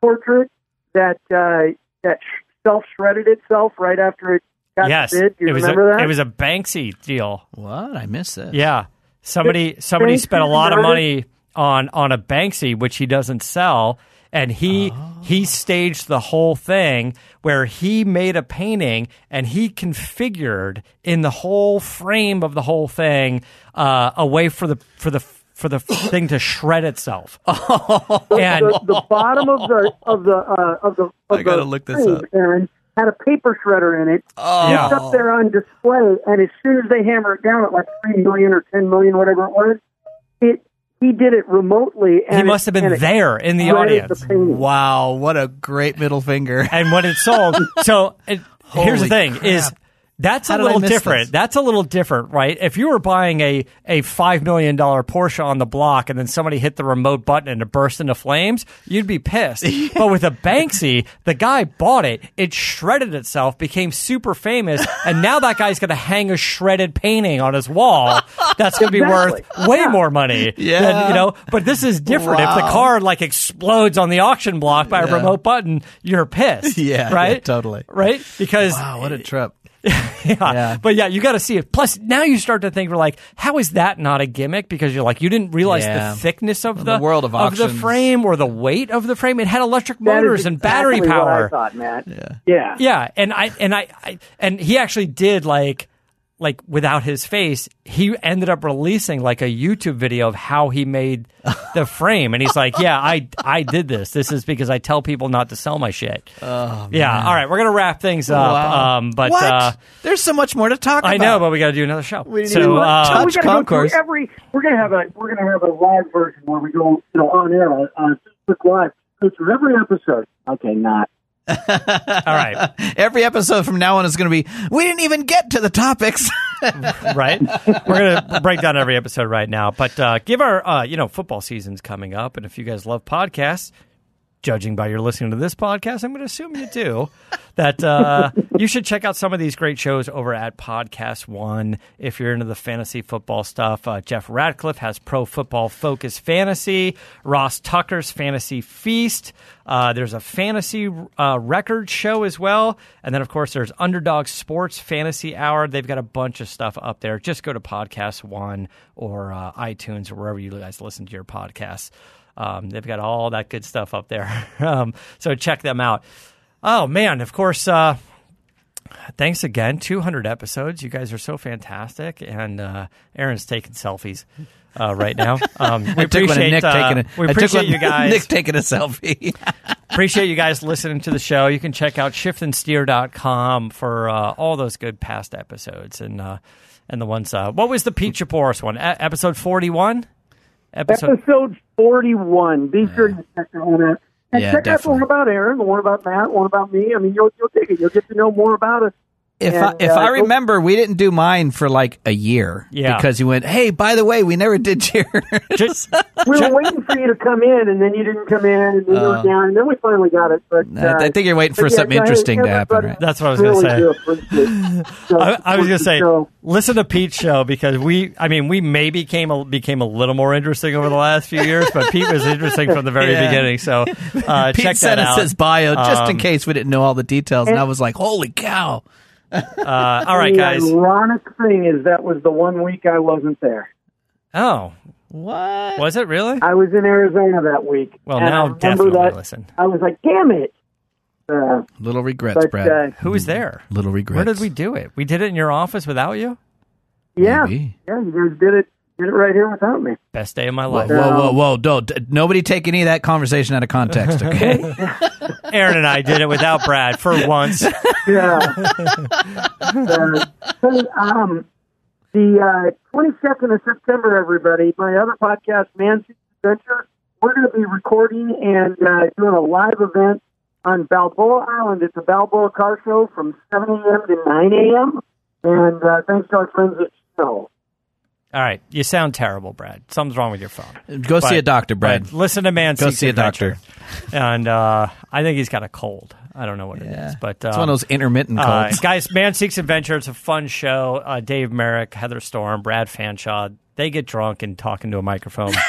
portrait that uh, that self shredded itself right after it got yes, bid. Do you it was remember a, that? it was a Banksy deal. what? I missed this. Yeah. Somebody somebody Banksy spent a lot of money on on a Banksy which he doesn't sell and he he staged the whole thing where he made a painting and he configured in the whole frame of the whole thing uh, a way for the for the for the thing to shred itself. [LAUGHS] and the, the bottom of the of the uh, of the of I gotta the look this frame, up. Aaron had a paper shredder in it. yeah. It's up there on display, and as soon as they hammer it down at like three million or ten million, whatever it was, it he did it remotely. And he it- must have been there in the audience. The. Wow, what a great middle finger. and when it sold. So it, [LAUGHS] here's the thing: crap. is that's How a little different. this? That's a little different, right? If you were buying a a five million dollar Porsche on the block and then somebody hit the remote button and it burst into flames, you'd be pissed. [LAUGHS] But with a Banksy, the guy bought it, it shredded itself, became super famous, and now that guy's going to hang a shredded painting on his wall. [LAUGHS] That's going to be Exactly. worth way more money. Yeah. than, you know. But this is different. If the car like explodes on the auction block by a remote button, you're pissed. [LAUGHS] Yeah, yeah, right. totally. Right, because Wow, what a trip. [LAUGHS] yeah. Yeah. But yeah, you got to see it. Plus, now you start to think, we're like, how is that not a gimmick? Because you're like, you didn't realize Yeah. the thickness of The the, world of the frame or the weight of the frame. It had electric That is motors and battery exactly what power. I thought, Matt. Yeah. Yeah. Yeah, and I and I, I and he actually did like like without his face, he ended up releasing like a YouTube video of how he made [LAUGHS] the frame, and he's like, "Yeah, I I did this. This is because I tell people not to sell my shit." Oh, yeah. All right, we're gonna wrap things up. Wow. Um, but what? Uh, There's so much more to talk about. I about. know, but we got to do another show. didn't so even uh, touch we gotta go concourse. through every. We're gonna have a. We're gonna have a live version where we go, you know, on air on uh, Facebook Live. Go through every episode. Okay, not. All right, [LAUGHS] Every episode from now on is going to be, we didn't even get to the topics. [LAUGHS] right? We're gonna break down every episode right now, but uh, give our uh, you know football season's coming up, and if you guys love podcasts, judging by your listening to this podcast, I'm going to assume you do. [LAUGHS] That uh, you should check out some of these great shows over at Podcast One if you're into the fantasy football stuff. Uh, Jeff Ratcliffe has Pro Football Focus Fantasy. Ross Tucker's Fantasy Feast. Uh, there's a fantasy uh, record show as well, and then of course there's Underdog Sports Fantasy Hour. They've got a bunch of stuff up there. Just go to Podcast One or uh, iTunes or wherever you guys listen to your podcasts. Um, they've got all that good stuff up there. [LAUGHS] um, so check them out. Oh, man. Of course, uh, thanks again. 200 episodes. You guys are so fantastic. And uh, Aaron's taking selfies uh, right now. [LAUGHS] Um, we I took one of appreciate, Nick uh, taking a, we I took appreciate you guys. Nick taking a selfie. [LAUGHS] appreciate you guys listening to the show. You can check out shiftandsteer.com for uh, all those good past episodes and uh, and the ones. Uh, what was the Pete Chapouris one? E- episode 41? Episode. Episode forty-one. Be sure to check that one out. And Yeah, check out the definitely. one about Aaron, the one about Matt, the one about me. I mean, you'll you'll take it. You'll get to know more about us If And, I, if uh, I remember, we didn't do mine for like a year. Yeah. Because you went, hey, by the way, we never did [LAUGHS] yours. Just, we were waiting for you to come in, and then you didn't come in, and then you were down, and then we finally got it. But I- uh, I think you're waiting for but yeah, something interesting to happen, right? That's what I was gonna say. do [LAUGHS] I, I was going to say, show. listen to Pete's show because we, I mean, we maybe came a, became a little more interesting over the last few years, but Pete was interesting from the very [LAUGHS] Yeah. beginning. So uh, Pete check sent that us out. his bio just in Um, case we didn't know all the details, and I was like, holy cow. Uh, all [LAUGHS] right, the guys. ironic thing is that was the one week I wasn't there. Oh, What? was it really? I was in Arizona that week. Well, and I now definitely that, listen. I was like, damn it. Uh, Little regrets, but Brad. uh, Who was there? Little regrets. Where did we do it? We did it in your office without you. yeah, Maybe. yeah, you guys did it, did it right here without me. Best day of my Whoa, life. whoa, whoa, whoa. Don't, d- nobody take any of that conversation out of context, okay? [LAUGHS] Aaron and I did it without Brad for once. Yeah. uh, hey, um, the uh, 22nd of September, everybody, my other podcast, Man Seeks Adventure, we're going to be recording and uh, doing a live event on Balboa Island. It's a Balboa car show from 7 a.m. to 9 a.m. And uh, thanks to our friends at Snow. All right, you sound terrible, Brad. Something's wrong with your phone. Go see a doctor, Brad. but listen to Man Seeks Adventure. Go see a doctor. And uh, I think he's got a cold. I don't know what it is, but uh, it's one of those intermittent Uh, colds. guys, Man Seeks Adventure. It's a fun show. Uh, Dave Merrick, Heather Storm, Brad Fanshaw. They get drunk and talk into a microphone. [LAUGHS]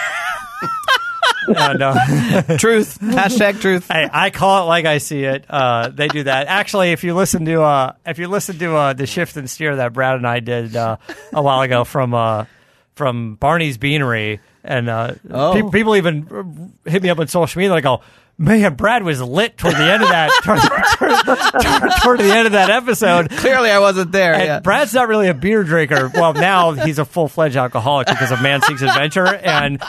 uh, [LAUGHS] truth. Hashtag truth. hey, I call it like I see it. Uh, they do that. Actually, if you listen to uh, if you listen to uh, the shift and steer that Brad and I did uh, a while ago from uh, from Barney's Beanery, and uh, Oh. pe- people even hit me up on social media. They go, "Man, Brad was lit toward the end of that toward, toward, toward, toward the end of that episode." Clearly, I wasn't there. And yeah. Brad's not really a beer drinker. Well, now he's a full fledged alcoholic because of Man Seeks Adventure. And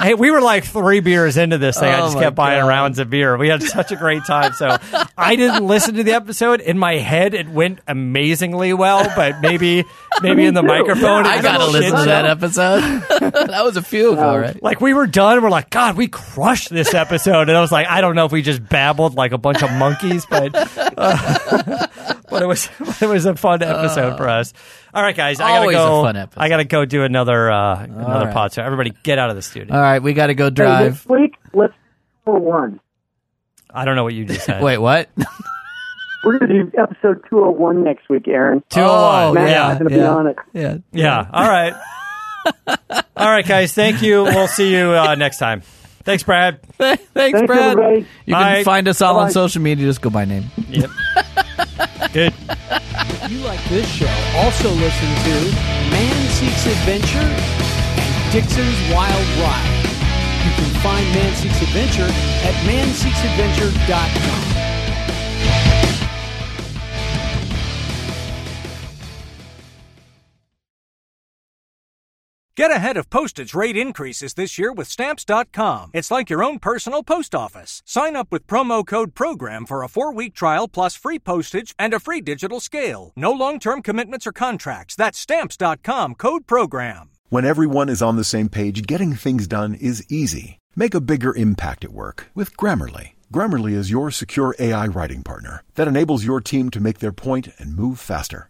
hey, we were like three beers into this thing. I Oh just my kept buying God. rounds of beer. We had such a great time. So I didn't listen to the episode. In my head, it went amazingly well, but maybe maybe in the too. microphone, I gotta listen to that episode. [LAUGHS] that was a few, all right. Like we were done, we're like, God, we crushed this episode, and I was like, I don't know if we just babbled like a bunch of monkeys, but uh, [LAUGHS] but it was [LAUGHS] it was a fun episode for us. All right, guys, I gotta Always a go. fun. I gotta go do another uh, another right. pod. So everybody, get out of the studio. All right, we got to go Hey, drive. next week, let's do one. I don't know what you just said. [LAUGHS] Wait, what? We're going to do episode 201 next week, Aaron. two oh one. Matt's Yeah, going to be yeah. on it. Yeah. yeah. All right. All right, guys. Thank you. We'll see you uh, next time. [LAUGHS] Thanks, Brad. Thanks, Thanks, Brad. everybody. You can find us all on social media. Just go by name. Yep. [LAUGHS] Good. If you like this show, also listen to Man Seeks Adventure and Dixon's Wild Ride. You can find Man Seeks Adventure at manseeksadventure.com. Get ahead of postage rate increases this year with Stamps.com. It's like your own personal post office. Sign up with promo code PROGRAM for a four week trial plus free postage and a free digital scale. No long term commitments or contracts. That's Stamps.com code PROGRAM. When everyone is on the same page, getting things done is easy. Make a bigger impact at work with Grammarly. Grammarly is your secure AI writing partner that enables your team to make their point and move faster.